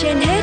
trên hết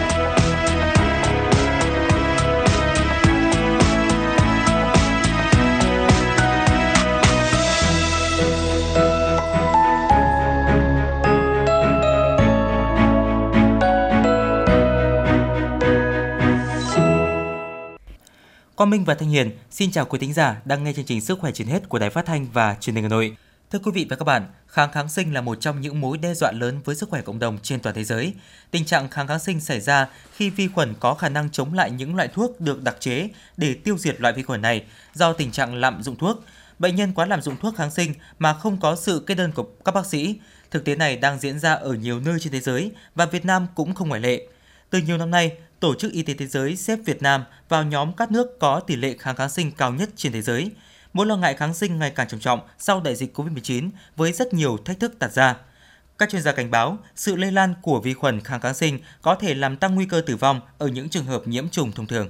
Quang Minh và Thanh Hiền, xin chào quý thính giả đang nghe chương trình Sức khỏe trên hết của Đài Phát thanh và Truyền hình Hà Nội. Thưa quý vị và các bạn, kháng kháng sinh là một trong những mối đe dọa lớn với sức khỏe cộng đồng trên toàn thế giới. Tình trạng kháng kháng sinh xảy ra khi vi khuẩn có khả năng chống lại những loại thuốc được đặc chế để tiêu diệt loại vi khuẩn này do tình trạng lạm dụng thuốc. Bệnh nhân quá lạm dụng thuốc kháng sinh mà không có sự kê đơn của các bác sĩ. Thực tế này đang diễn ra ở nhiều nơi trên thế giới và Việt Nam cũng không ngoại lệ. Từ nhiều năm nay, Tổ chức Y tế Thế giới xếp Việt Nam vào nhóm các nước có tỷ lệ kháng kháng sinh cao nhất trên thế giới. Mối lo ngại kháng sinh ngày càng trầm trọng sau đại dịch COVID-19 với rất nhiều thách thức đặt ra. Các chuyên gia cảnh báo sự lây lan của vi khuẩn kháng kháng sinh có thể làm tăng nguy cơ tử vong ở những trường hợp nhiễm trùng thông thường.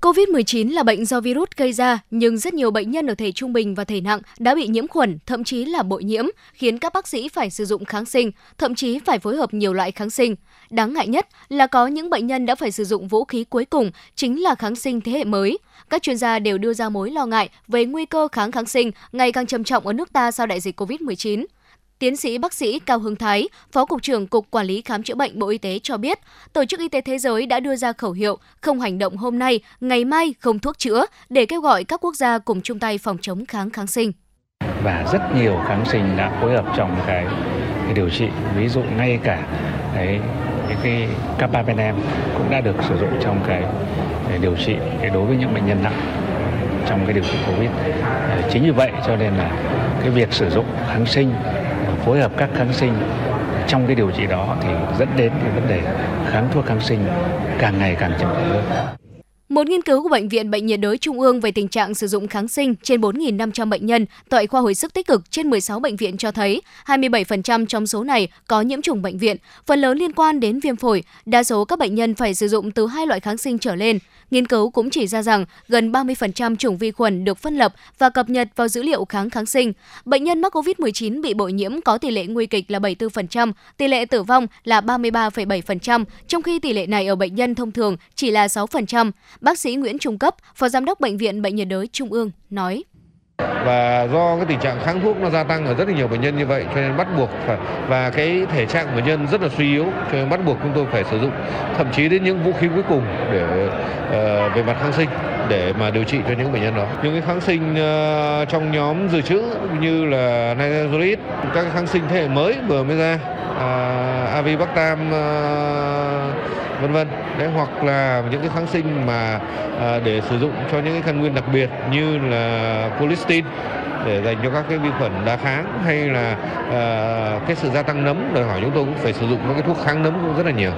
COVID-19 là bệnh do virus gây ra, nhưng rất nhiều bệnh nhân ở thể trung bình và thể nặng đã bị nhiễm khuẩn, thậm chí là bội nhiễm, khiến các bác sĩ phải sử dụng kháng sinh, thậm chí phải phối hợp nhiều loại kháng sinh. Đáng ngại nhất là có những bệnh nhân đã phải sử dụng vũ khí cuối cùng, chính là kháng sinh thế hệ mới. Các chuyên gia đều đưa ra mối lo ngại về nguy cơ kháng kháng sinh ngày càng trầm trọng ở nước ta sau đại dịch COVID-19. Tiến sĩ bác sĩ Cao Hưng Thái, Phó Cục trưởng Cục Quản lý Khám chữa bệnh Bộ Y tế cho biết, Tổ chức Y tế Thế giới đã đưa ra khẩu hiệu không hành động hôm nay, ngày mai không thuốc chữa để kêu gọi các quốc gia cùng chung tay phòng chống kháng kháng sinh. Và rất nhiều kháng sinh đã phối hợp trong cái, cái điều trị, ví dụ ngay cả cái những cái carbapenem cũng đã được sử dụng trong cái điều trị đối với những bệnh nhân nặng trong cái điều trị covid chính vì vậy cho nên là cái việc sử dụng kháng sinh phối hợp các kháng sinh trong cái điều trị đó thì dẫn đến cái vấn đề kháng thuốc kháng sinh càng ngày càng trầm trọng hơn. Một nghiên cứu của Bệnh viện Bệnh nhiệt đới Trung ương về tình trạng sử dụng kháng sinh trên 4.500 bệnh nhân tại khoa hồi sức tích cực trên 16 bệnh viện cho thấy 27% trong số này có nhiễm trùng bệnh viện, phần lớn liên quan đến viêm phổi. Đa số các bệnh nhân phải sử dụng từ hai loại kháng sinh trở lên. Nghiên cứu cũng chỉ ra rằng gần 30% chủng vi khuẩn được phân lập và cập nhật vào dữ liệu kháng kháng sinh. Bệnh nhân mắc COVID-19 bị bội nhiễm có tỷ lệ nguy kịch là 74%, tỷ lệ tử vong là 33,7%, trong khi tỷ lệ này ở bệnh nhân thông thường chỉ là 6%. Bác sĩ Nguyễn Trung Cấp, Phó Giám đốc Bệnh viện Bệnh nhiệt đới Trung ương, nói và do cái tình trạng kháng thuốc nó gia tăng ở rất là nhiều bệnh nhân như vậy cho nên bắt buộc phải và cái thể trạng bệnh nhân rất là suy yếu cho nên bắt buộc chúng tôi phải sử dụng thậm chí đến những vũ khí cuối cùng để uh, về mặt kháng sinh để mà điều trị cho những bệnh nhân đó. Những cái kháng sinh uh, trong nhóm dự trữ như là nitazolit các kháng sinh thế hệ mới vừa mới ra uh, avibactam uh, vân vân đấy hoặc là những cái kháng sinh mà à, để sử dụng cho những cái căn nguyên đặc biệt như là colistin để dành cho các cái vi khuẩn đa kháng hay là à, cái sự gia tăng nấm đòi hỏi chúng tôi cũng phải sử dụng các cái thuốc kháng nấm cũng rất là nhiều.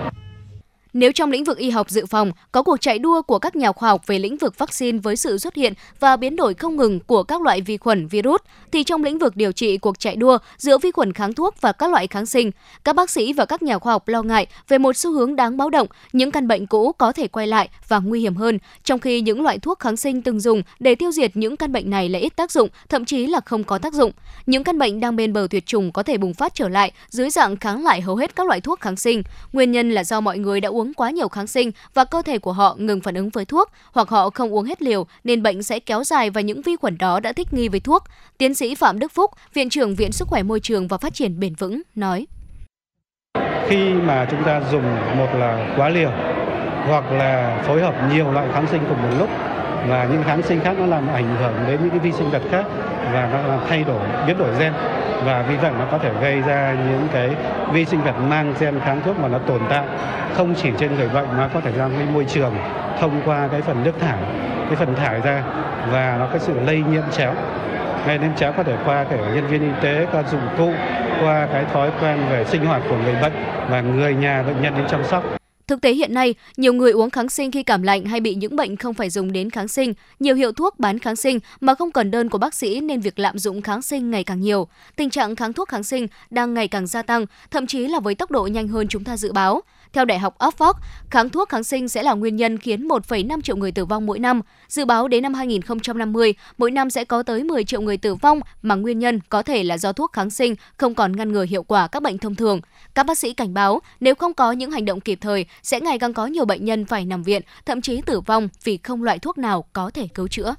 Nếu trong lĩnh vực y học dự phòng có cuộc chạy đua của các nhà khoa học về lĩnh vực vaccine với sự xuất hiện và biến đổi không ngừng của các loại vi khuẩn virus, thì trong lĩnh vực điều trị cuộc chạy đua giữa vi khuẩn kháng thuốc và các loại kháng sinh, các bác sĩ và các nhà khoa học lo ngại về một xu hướng đáng báo động, những căn bệnh cũ có thể quay lại và nguy hiểm hơn, trong khi những loại thuốc kháng sinh từng dùng để tiêu diệt những căn bệnh này lại ít tác dụng, thậm chí là không có tác dụng. Những căn bệnh đang bên bờ tuyệt chủng có thể bùng phát trở lại dưới dạng kháng lại hầu hết các loại thuốc kháng sinh. Nguyên nhân là do mọi người đã uống uống quá nhiều kháng sinh và cơ thể của họ ngừng phản ứng với thuốc hoặc họ không uống hết liều nên bệnh sẽ kéo dài và những vi khuẩn đó đã thích nghi với thuốc. Tiến sĩ Phạm Đức Phúc, Viện trưởng Viện Sức khỏe Môi trường và Phát triển Bền vững nói. Khi mà chúng ta dùng một là quá liều hoặc là phối hợp nhiều loại kháng sinh cùng một lúc và những kháng sinh khác nó làm ảnh hưởng đến những cái vi sinh vật khác và nó làm thay đổi biến đổi gen và vì vậy nó có thể gây ra những cái vi sinh vật mang gen kháng thuốc mà nó tồn tại. Không chỉ trên người bệnh mà có thể ra với môi trường thông qua cái phần nước thải, cái phần thải ra và nó có sự lây nhiễm chéo. Lây nhiễm chéo có thể qua thể nhân viên y tế, qua dụng cụ, qua cái thói quen về sinh hoạt của người bệnh và người nhà bệnh nhân đến chăm sóc. Thực tế hiện nay, nhiều người uống kháng sinh khi cảm lạnh hay bị những bệnh không phải dùng đến kháng sinh, nhiều hiệu thuốc bán kháng sinh mà không cần đơn của bác sĩ nên việc lạm dụng kháng sinh ngày càng nhiều. Tình trạng kháng thuốc kháng sinh đang ngày càng gia tăng, thậm chí là với tốc độ nhanh hơn chúng ta dự báo. Theo Đại học Oxford, kháng thuốc kháng sinh sẽ là nguyên nhân khiến 1,5 triệu người tử vong mỗi năm. Dự báo đến năm 2050, mỗi năm sẽ có tới 10 triệu người tử vong mà nguyên nhân có thể là do thuốc kháng sinh không còn ngăn ngừa hiệu quả các bệnh thông thường. Các bác sĩ cảnh báo nếu không có những hành động kịp thời, sẽ ngày càng có nhiều bệnh nhân phải nằm viện, thậm chí tử vong vì không loại thuốc nào có thể cứu chữa.